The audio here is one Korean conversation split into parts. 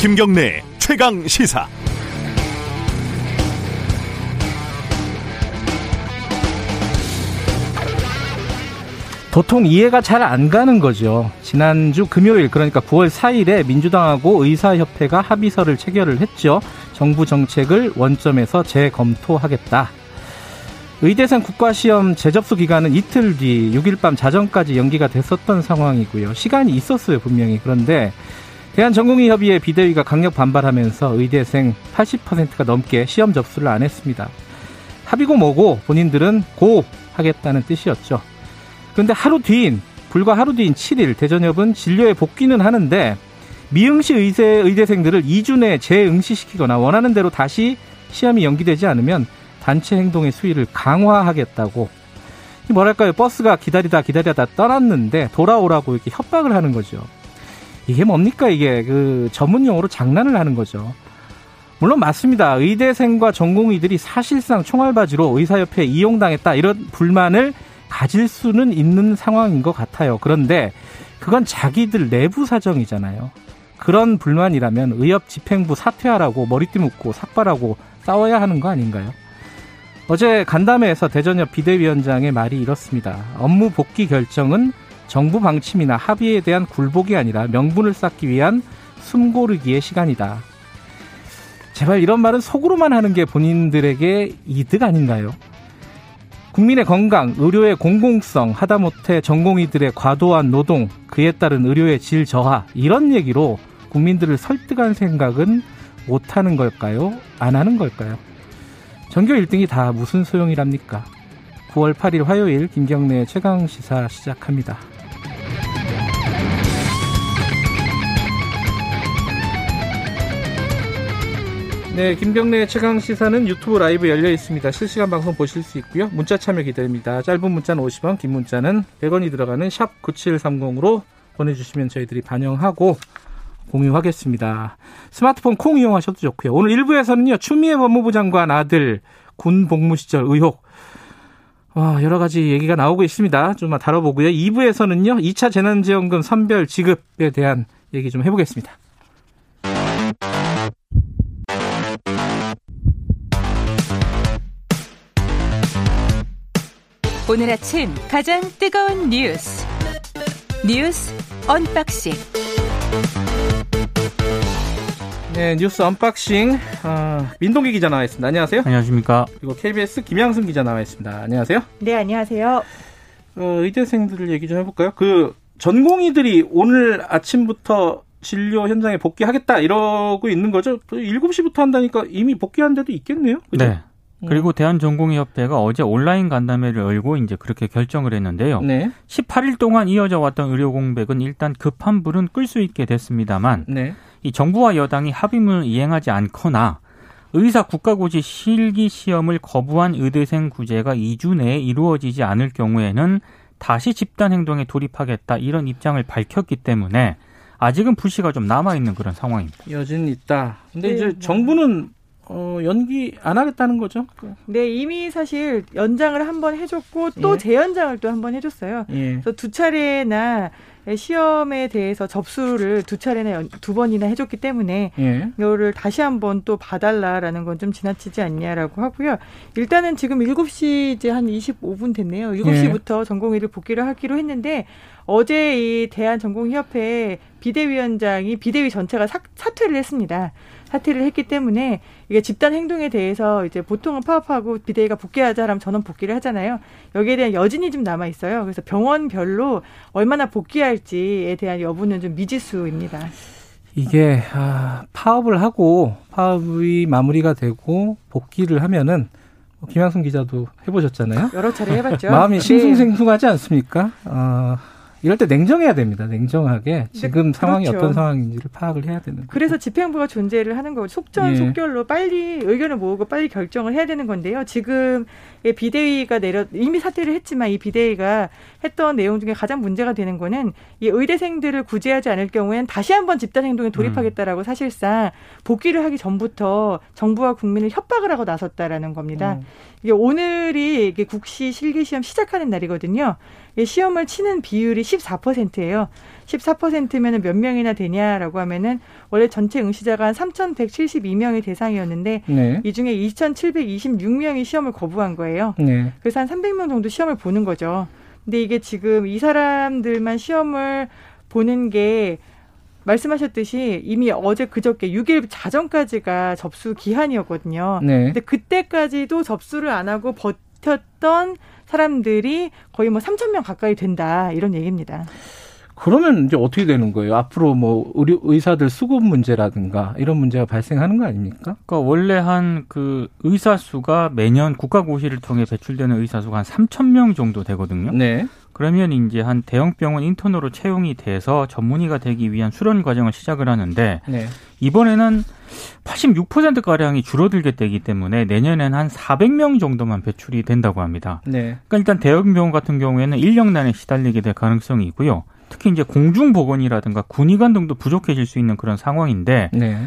김경래 최강 시사. 도통 이해가 잘 안 가는 거죠. 지난주 금요일 그러니까 9월 4일에 민주당하고 의사협회가 합의서를 체결을 했죠. 정부 정책을 원점에서 재검토하겠다. 의대생 국가시험 재접수 기간은 이틀 뒤 6일 밤 자정까지 연기가 됐었던 상황이고요. 시간이 있었어요, 분명히. 그런데 대한전공의협의회 비대위가 강력 반발하면서 의대생 80%가 넘게 시험 접수를 안 했습니다. 합의고 뭐고 본인들은 고 하겠다는 뜻이었죠. 그런데 하루 뒤인 불과 하루 뒤인 7일 대전협은 진료에 복귀는 하는데 미응시 의대, 의대생들을 2주 내에 재응시시키거나 원하는 대로 다시 시험이 연기되지 않으면 단체 행동의 수위를 강화하겠다고 뭐랄까요 버스가 기다리다 기다리다 떠났는데 돌아오라고 이렇게 협박을 하는 거죠. 이게 뭡니까 이게 그 전문 용어로 장난을 하는 거죠. 물론 맞습니다. 의대생과 전공의들이 사실상 총알바지로 의사협회에 이용당했다 이런 불만을 가질 수는 있는 상황인 것 같아요. 그런데 그건 자기들 내부 사정이잖아요. 그런 불만이라면 의협 집행부 사퇴하라고 머리띠 묶고 삭발하고 싸워야 하는 거 아닌가요? 어제 간담회에서 대전협 비대위원장의 말이 이렇습니다. 업무 복귀 결정은 정부 방침이나 합의에 대한 굴복이 아니라 명분을 쌓기 위한 숨고르기의 시간이다. 제발 이런 말은 속으로만 하는 게 본인들에게 이득 아닌가요? 국민의 건강, 의료의 공공성, 하다못해 전공의들의 과도한 노동, 그에 따른 의료의 질 저하, 이런 얘기로 국민들을 설득한 생각은 못하는 걸까요? 안 하는 걸까요? 전교 1등이 다 무슨 소용이랍니까? 9월 8일 화요일 김경래 최강 시사 시작합니다. 네, 김경래 최강 시사는 유튜브 라이브 열려 있습니다. 실시간 방송 보실 수 있고요. 문자 참여 기다립니다. 짧은 문자는 50원, 긴 문자는 100원이 들어가는 샵 9730으로 보내주시면 저희들이 반영하고 공유하겠습니다. 스마트폰 콩 이용하셔도 좋고요. 오늘 1부에서는요. 추미애 법무부 장관 아들 군 복무 시절 의혹 와, 여러 가지 얘기가 나오고 있습니다. 좀 다뤄보고요. 2부에서는요. 2차 재난지원금 선별 지급에 대한 얘기 좀 해보겠습니다. 오늘 아침 가장 뜨거운 뉴스 뉴스 unboxing 네 뉴스 unboxing 어, 민동기 기자 나와 있습니다. 안녕하세요. 안녕하십니까. 그리고 KBS 김양순 기자 나와 있습니다. 안녕하세요. 네 안녕하세요. 어, 의대생들 얘기 좀 해볼까요? 그 전공의들이 오늘 아침부터 진료 현장에 복귀하겠다 이러고 있는 거죠. 7시부터 한다니까 이미 복귀한 데도 있겠네요. 그죠? 네. 그리고 대한전공의협회가 어제 온라인 간담회를 열고 이제 그렇게 결정을 했는데요. 네. 18일 동안 이어져 왔던 의료 공백은 일단 급한 불은 끌 수 있게 됐습니다만 네. 이 정부와 여당이 합의문을 이행하지 않거나 의사 국가고시 실기 시험을 거부한 의대생 구제가 2주 내에 이루어지지 않을 경우에는 다시 집단 행동에 돌입하겠다 이런 입장을 밝혔기 때문에 아직은 불씨가 좀 남아 있는 그런 상황입니다. 여진이 있다. 근데 네, 이제 네. 정부는 어, 연기 안 하겠다는 거죠. 네 이미 사실 연장을 한 번 해줬고 또 예. 재연장을 또 한 번 해줬어요. 예. 그래서 두 차례나 시험에 대해서 접수를 두 차례나 연- 두 번이나 해줬기 때문에 예. 이거를 다시 한번 또 봐달라라는 건 좀 지나치지 않냐라고 하고요. 일단은 지금 7시 이제 한 25분 됐네요. 7시부터 전공의를 복귀를 하기로 했는데 어제 이 대한전공의협회 비대위원장이 비대위 전체가 사, 사퇴를 했습니다. 사퇴를 했기 때문에 이게 집단 행동에 대해서 이제 보통은 파업하고 비대위가 복귀하자 하면 전원 복귀를 하잖아요. 여기에 대한 여진이 좀 남아 있어요. 그래서 병원별로 얼마나 복귀할지에 대한 여부는 좀 미지수입니다. 이게 아, 파업을 하고 파업이 마무리가 되고 복귀를 하면은 뭐 김양순 기자도 해보셨잖아요. 여러 차례 해봤죠. 마음이 네. 싱숭생숭하지 않습니까? 어, 이럴 때 냉정해야 됩니다. 냉정하게 지금 상황이 그렇죠. 어떤 상황인지를 파악을 해야 되는 거죠. 그래서 집행부가 존재를 하는 거고 예. 속전속결로 빨리 의견을 모으고 빨리 결정을 해야 되는 건데요. 지금 이 비대위가 내려 이미 사퇴를 했지만 이 비대위가 했던 내용 중에 가장 문제가 되는 거는 이 의대생들을 구제하지 않을 경우엔 다시 한번 집단 행동에 돌입하겠다라고 사실상 복귀를 하기 전부터 정부와 국민을 협박을 하고 나섰다라는 겁니다. 음. 이게 오늘이 이게 국시 실기 시험 시작하는 날이거든요. 이 시험을 치는 비율이 14%예요. 14%면은 몇 명이나 되냐라고 하면은 원래 전체 응시자가 한 3,172명이 대상이었는데 네. 이 중에 2,726명이 시험을 거부한 거예요. 네. 그래서 한 300명 정도 시험을 보는 거죠. 근데 이게 지금 이 사람들만 시험을 보는 게 말씀하셨듯이 이미 어제 그저께 6일 자정까지가 접수 기한이었거든요. 네. 근데 그때까지도 접수를 안 하고 버 텼던 사람들이 거의 뭐 3천 명 가까이 된다 이런 얘기입니다. 그러면 이제 어떻게 되는 거예요? 앞으로 뭐 의료 의사들 수급 문제라든가 이런 문제가 발생하는 거 아닙니까? 그러니까 원래 한 그 의사 수가 매년 국가고시를 통해 배출되는 의사 수가 한 3천 명 정도 되거든요. 네. 그러면 이제 한 대형 병원 인턴으로 채용이 돼서 전문의가 되기 위한 수련 과정을 시작을 하는데 네. 이번에는 86% 가량이 줄어들게 되기 때문에 내년엔 한 400명 정도만 배출이 된다고 합니다. 네. 그러니까 일단 대형 병원 같은 경우에는 인력난에 시달리게 될 가능성이 있고요. 특히 이제 공중보건이라든가 군의관 등도 부족해질 수 있는 그런 상황인데 네.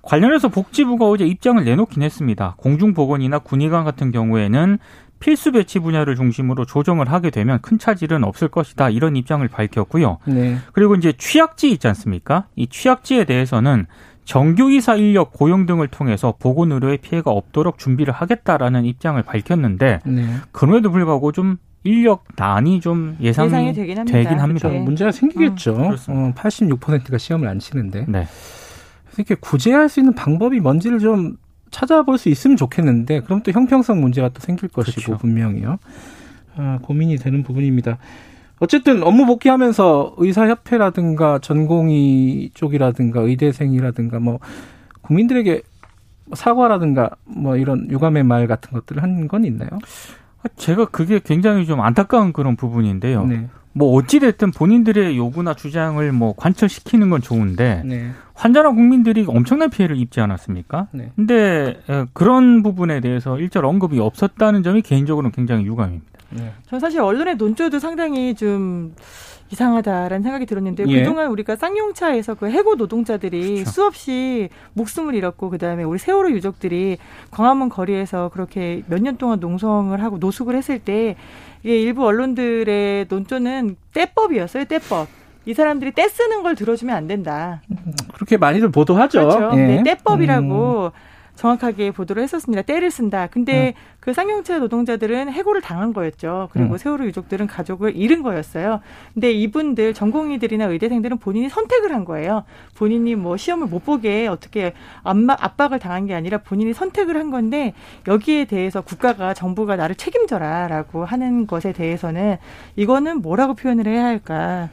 관련해서 복지부가 어제 입장을 내놓긴 했습니다. 공중보건이나 군의관 같은 경우에는 필수 배치 분야를 중심으로 조정을 하게 되면 큰 차질은 없을 것이다 이런 입장을 밝혔고요. 네. 그리고 이제 취약지 있지 않습니까? 이 취약지에 대해서는 정규이사 인력 고용 등을 통해서 보건 의료의 피해가 없도록 준비를 하겠다라는 입장을 밝혔는데 네. 그럼에도 불구하고 좀 인력 난이 좀 예상이, 예상이 되긴 합니다. 되긴 합니다. 그렇죠. 문제가 생기겠죠. 어, 어, 86%가 시험을 안 치는데. 네. 이렇게 구제할 수 있는 방법이 뭔지를 좀 찾아볼 수 있으면 좋겠는데 그럼 또 형평성 문제가 또 생길 것이고 그렇죠. 분명히요. 아, 고민이 되는 부분입니다. 어쨌든 업무 복귀하면서 의사협회라든가 전공의 쪽이라든가 의대생이라든가 뭐 국민들에게 사과라든가 뭐 이런 유감의 말 같은 것들을 한 건 있나요? 제가 그게 굉장히 좀 안타까운 그런 부분인데요. 네. 뭐 어찌됐든 본인들의 요구나 주장을 뭐 관철시키는 건 좋은데 네. 환자나 국민들이 엄청난 피해를 입지 않았습니까? 네. 근데 그런 부분에 대해서 일절 언급이 없었다는 점이 개인적으로는 굉장히 유감입니다. 네. 저는 사실 언론의 논조도 상당히 좀 이상하다라는 생각이 들었는데 예. 그동안 우리가 쌍용차에서 그 해고 노동자들이 그렇죠. 수없이 목숨을 잃었고 그다음에 우리 세월호 유족들이 광화문 거리에서 그렇게 몇 년 동안 농성을 하고 노숙을 했을 때 이게 일부 언론들의 논조는 떼법이었어요. 떼법. 이 사람들이 떼 쓰는 걸 들어주면 안 된다. 그렇게 많이들 보도하죠. 그렇죠. 예. 네, 떼법이라고 음. 정확하게 보도를 했었습니다. 때를 쓴다. 근데 음. 그 쌍용차 노동자들은 해고를 당한 거였죠. 그리고 음. 세월호 유족들은 가족을 잃은 거였어요. 근데 이분들 전공의들이나 의대생들은 본인이 선택을 한 거예요. 본인이 뭐 시험을 못 보게 어떻게 압박, 압박을 당한 게 아니라 본인이 선택을 한 건데 여기에 대해서 국가가 정부가 나를 책임져라라고 하는 것에 대해서는 이거는 뭐라고 표현을 해야 할까라는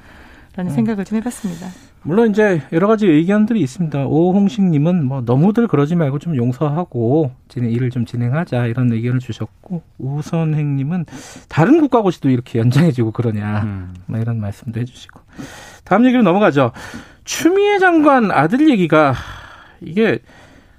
음. 생각을 좀 해봤습니다. 물론 이제 여러 가지 의견들이 있습니다. 오홍식님은 뭐 너무들 그러지 말고 좀 용서하고 진행 일을 좀 진행하자 이런 의견을 주셨고 우선행님은 다른 국가고시도 이렇게 연장해지고 그러냐 음. 뭐 이런 말씀도 해주시고 다음 얘기로 넘어가죠. 추미애 장관 아들 얘기가 이게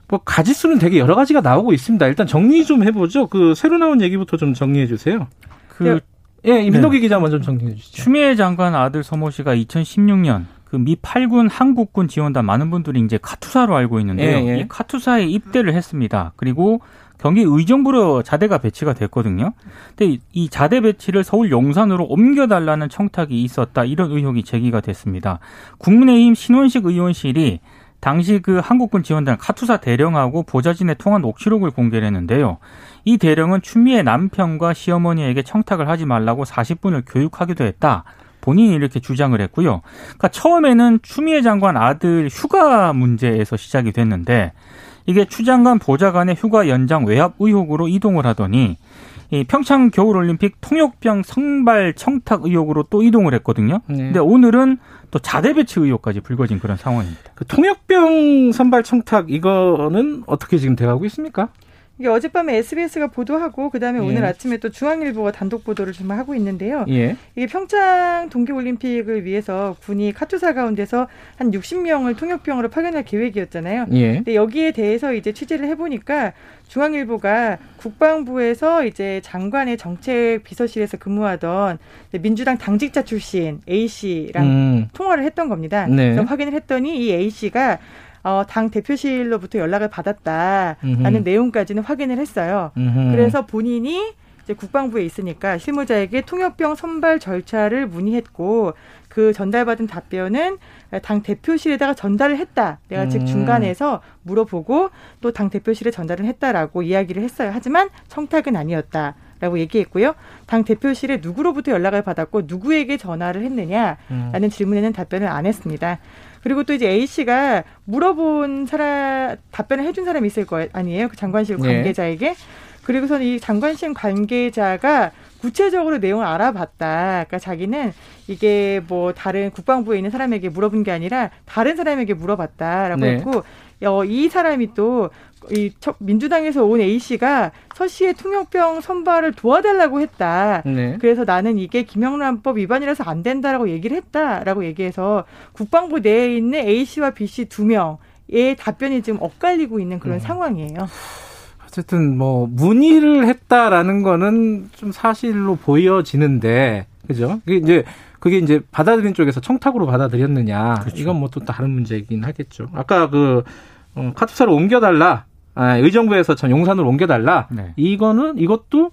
뭐 가지수는 되게 여러 가지가 나오고 있습니다. 일단 정리 좀 해보죠. 그 새로 나온 얘기부터 좀 정리해 주세요. 그 예, 민동기 네. 기자 먼저 정리해 주시죠. 추미애 장관 아들 서모 씨가 2016년 그 미 8군 한국군 지원단 많은 분들이 이제 카투사로 알고 있는데요. 예, 예. 이 카투사에 입대를 했습니다. 그리고 경기 의정부로 자대가 배치가 됐거든요. 근데 이 자대 배치를 서울 용산으로 옮겨달라는 청탁이 있었다 이런 의혹이 제기가 됐습니다. 국민의힘 신원식 의원실이 당시 그 한국군 지원단 카투사 대령하고 보좌진의 통화 녹취록을 공개를 했는데요. 이 대령은 추미애 남편과 시어머니에게 청탁을 하지 말라고 40분을 교육하기도 했다. 본인이 이렇게 주장을 했고요. 그러니까 처음에는 추미애 장관 아들 휴가 문제에서 시작이 됐는데 이게 추 장관 보좌관의 휴가 연장 외압 의혹으로 이동을 하더니 이 평창 겨울올림픽 통역병 성발 청탁 의혹으로 또 이동을 했거든요. 네. 근데 오늘은 또 자대 배치 의혹까지 불거진 그런 상황입니다. 그 통역병 선발 청탁 이거는 어떻게 지금 돼가고 있습니까? 이게 어젯밤에 SBS가 보도하고 그다음에 예. 오늘 아침에 또 중앙일보가 단독 보도를 좀 하고 있는데요. 예. 이게 평창 동계올림픽을 위해서 군이 카투사 가운데서 한 60명을 통역병으로 파견할 계획이었잖아요. 예. 근데 여기에 대해서 이제 취재를 해보니까 중앙일보가 국방부에서 이제 장관의 정책 비서실에서 근무하던 민주당 당직자 출신 A 씨랑 음. 통화를 했던 겁니다. 네. 그래서 확인을 했더니 이 A 씨가 어, 당 대표실로부터 연락을 받았다라는 음흠. 내용까지는 확인을 했어요. 음흠. 그래서 본인이 이제 국방부에 있으니까 실무자에게 통역병 선발 절차를 문의했고 그 전달받은 답변은 당 대표실에다가 전달을 했다. 내가 즉 음. 중간에서 물어보고 또 당 대표실에 전달을 했다라고 이야기를 했어요. 하지만 청탁은 아니었다. 라고 얘기했고요. 당 대표실에 누구로부터 연락을 받았고 누구에게 전화를 했느냐라는 음. 질문에는 답변을 안 했습니다. 그리고 또 이제 A 씨가 물어본 사람 답변을 해준 사람이 있을 거 아니에요? 그 장관실 네. 관계자에게. 그리고서는 이 장관실 관계자가 구체적으로 내용을 알아봤다. 그러니까 자기는 이게 뭐 다른 국방부에 있는 사람에게 물어본 게 아니라 다른 사람에게 물어봤다라고 네. 했고 어, 이 사람이 또 이 민주당에서 온 A 씨가 서 씨의 통역병 선발을 도와달라고 했다. 네. 그래서 나는 이게 김영란법 위반이라서 안 된다라고 얘기를 했다라고 얘기해서 국방부 내에 있는 A 씨와 B 씨 두 명의 답변이 지금 엇갈리고 있는 그런 음. 상황이에요. 어쨌든 뭐 문의를 했다라는 거는 좀 사실로 보여지는데 그죠? 그게 이제 그게 이제 받아들인 쪽에서 청탁으로 받아들였느냐 그렇죠. 이건 뭐 또 다른 문제이긴 하겠죠. 아까 그 어, 카투사로 옮겨달라 아, 의정부에서 전 용산으로 옮겨달라 네. 이거는 이것도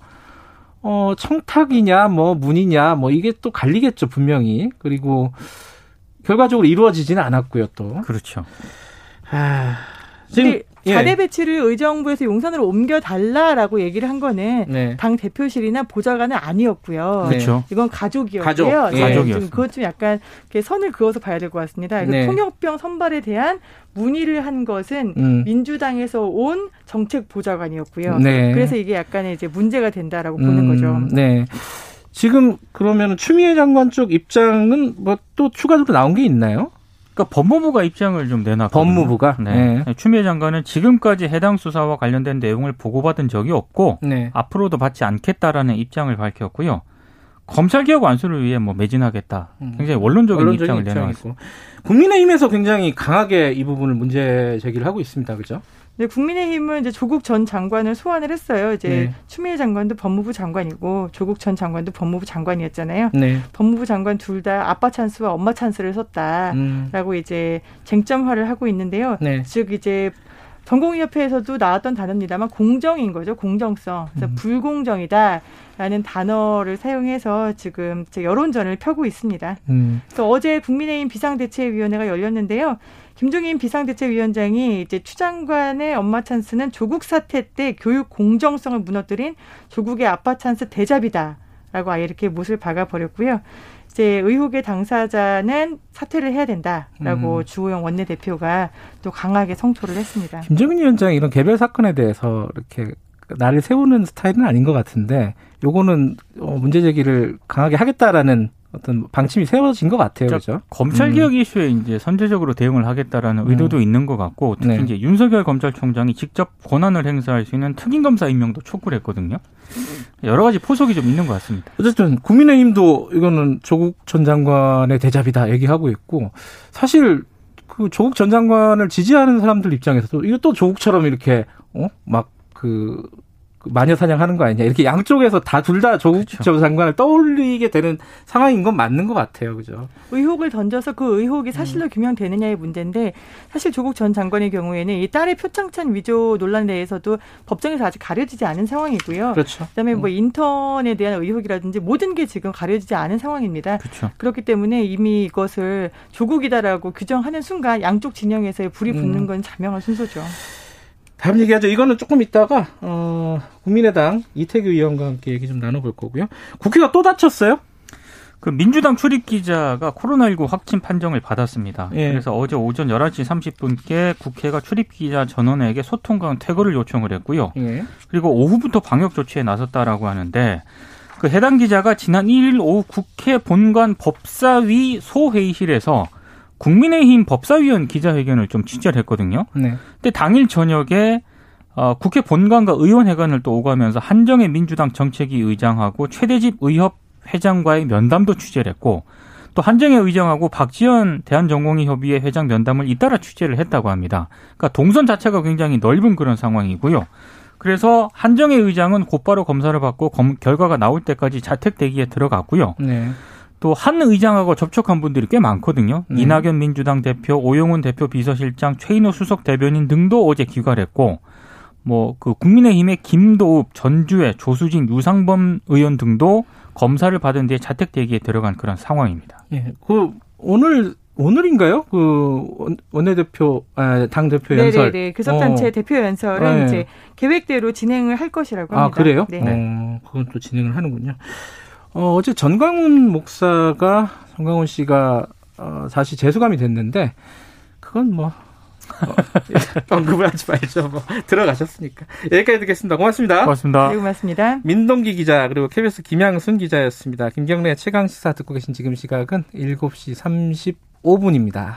어 청탁이냐 뭐 문이냐 뭐 이게 또 갈리겠죠 분명히 그리고 결과적으로 이루어지지는 않았고요 또. 그렇죠. 아, 지금 예. 자대 배치를 의정부에서 용산으로 옮겨 달라라고 얘기를 한 거는 네. 당 대표실이나 보좌관은 아니었고요. 네. 그렇죠. 이건 가족이었고요. 가족, 예. 가족이었습니다. 좀 그것 좀 약간 이렇게 선을 그어서 봐야 될 것 같습니다. 그래서 네. 통역병 선발에 대한 문의를 한 것은 음. 민주당에서 온 정책 보좌관이었고요. 네. 그래서 이게 약간의 이제 문제가 된다라고 보는 음, 거죠. 네. 지금 그러면 추미애 장관 쪽 입장은 뭐 또 추가적으로 나온 게 있나요? 그러니까 법무부가 입장을 좀 내놨거든요. 법무부가? 네. 추미애 장관은 지금까지 해당 수사와 관련된 내용을 보고받은 적이 없고 네. 앞으로도 받지 않겠다라는 입장을 밝혔고요. 검찰 개혁 완수를 위해 뭐 매진하겠다. 음. 굉장히 원론적인, 언론적인 입장을. 입장이고. 국민의힘에서 굉장히 강하게 이 부분을 문제 제기를 하고 있습니다. 그죠? 네, 국민의힘은 이제 조국 전 장관을 소환을 했어요. 이제 네. 추미애 장관도 법무부 장관이고 조국 전 장관도 법무부 장관이었잖아요. 네. 법무부 장관 둘 다 아빠 찬스와 엄마 찬스를 썼다. 음. 라고 이제 쟁점화를 하고 있는데요. 네. 즉 이제 전공의협회에서도 나왔던 단어입니다만 공정인 거죠. 공정성. 그래서 음. 불공정이다 라는 단어를 사용해서 지금 여론전을 펴고 있습니다. 음. 그래서 어제 국민의힘 비상대책위원회가 열렸는데요. 김종인 비상대책위원장이 이제 추 장관의 엄마 찬스는 조국 사태 때 교육 공정성을 무너뜨린 조국의 아빠 찬스 대잡이다라고 아예 이렇게 못을 박아 버렸고요. 이제 의혹의 당사자는 사퇴를 해야 된다라고 음. 주호영 원내대표가 또 강하게 성토를 했습니다. 김정인 위원장이 이런 개별 사건에 대해서 이렇게 나를 세우는 스타일은 아닌 것 같은데 요거는 어, 문제 제기를 강하게 하겠다라는 어떤 방침이 세워진 것 같아요. 그죠? 검찰 음. 개혁 이슈에 이제 선제적으로 대응을 하겠다라는 의도도 있는 것 같고 특히 네. 이제 윤석열 검찰총장이 직접 권한을 행사할 수 있는 특임 검사 임명도 촉구를 했거든요. 여러 가지 포석이 좀 있는 것 같습니다. 어쨌든 국민의힘도 이거는 조국 전 장관의 대잡이다 얘기하고 있고 사실 그 조국 전 장관을 지지하는 사람들 입장에서도 이거 또 조국처럼 이렇게 어막그 마녀 사냥하는 거 아니냐 이렇게 양쪽에서 다 둘 다 조국 그렇죠. 전 장관을 떠올리게 되는 상황인 건 맞는 것 같아요, 그죠? 의혹을 던져서 그 의혹이 사실로 음. 규명되느냐의 문제인데 사실 조국 전 장관의 경우에는 이 딸의 표창찬 위조 논란에 대해서도 법정에서 아직 가려지지 않은 상황이고요. 그렇죠. 그다음에 뭐 인턴에 대한 의혹이라든지 모든 게 지금 가려지지 않은 상황입니다. 그렇죠. 그렇기 때문에 이미 이것을 조국이다라고 규정하는 순간 양쪽 진영에서의 불이 붙는 음. 건 자명한 순서죠. 다음 얘기하죠. 이거는 조금 있다가 어, 국민의당 이태규 의원과 함께 얘기 좀 나눠볼 거고요. 국회가 또 다쳤어요? 그 민주당 출입 기자가 코로나19 확진 판정을 받았습니다. 예. 그래서 어제 오전 11시 30분께 국회가 출입 기자 전원에게 소통과 퇴거를 요청을 했고요. 예. 그리고 오후부터 방역 조치에 나섰다라고 하는데 그 해당 기자가 지난 1일 오후 국회 본관 법사위 소회의실에서 국민의힘 법사위원 기자회견을 좀 취재를 했거든요. 네. 근데 당일 저녁에 어, 국회 본관과 의원회관을 또 오가면서 한정혜 민주당 정책위 의장하고 최대집 의협 회장과의 면담도 취재를 했고 또 한정혜 의장하고 박지원 대한전공의협의회 회장 면담을 잇따라 취재를 했다고 합니다. 그러니까 동선 자체가 굉장히 넓은 그런 상황이고요. 그래서 한정혜 의장은 곧바로 검사를 받고 검- 결과가 나올 때까지 자택 대기에 들어갔고요. 네. 또 한 의장하고 접촉한 분들이 꽤 많거든요. 음. 이낙연 민주당 대표, 오용훈 대표 비서실장, 최인호 수석 대변인 등도 어제 귀가했고 뭐 그 국민의힘의 김도읍, 전주의 조수진, 유상범 의원 등도 검사를 받은 뒤에 자택 대기에 들어간 그런 상황입니다. 예. 그 오늘 오늘인가요? 그 원- 원내대표 아, 당 대표 연설. 네네네. 교섭단체 어. 대표 연설은 네. 이제 계획대로 진행을 할 것이라고 아 합니다. 그래요? 네. 어, 그건 또 진행을 하는군요. 어, 어제 전광훈 목사가 전광훈 씨가 어, 다시 재수감이 됐는데 그건 뭐 어, 언급을 하지 말죠. 뭐 들어가셨으니까 여기까지 듣겠습니다. 고맙습니다. 고맙습니다. 네, 고맙습니다. 민동기 기자 그리고 KBS 김양순 기자였습니다. 김경래 최강 시사 듣고 계신 지금 시각은 7시 35분입니다.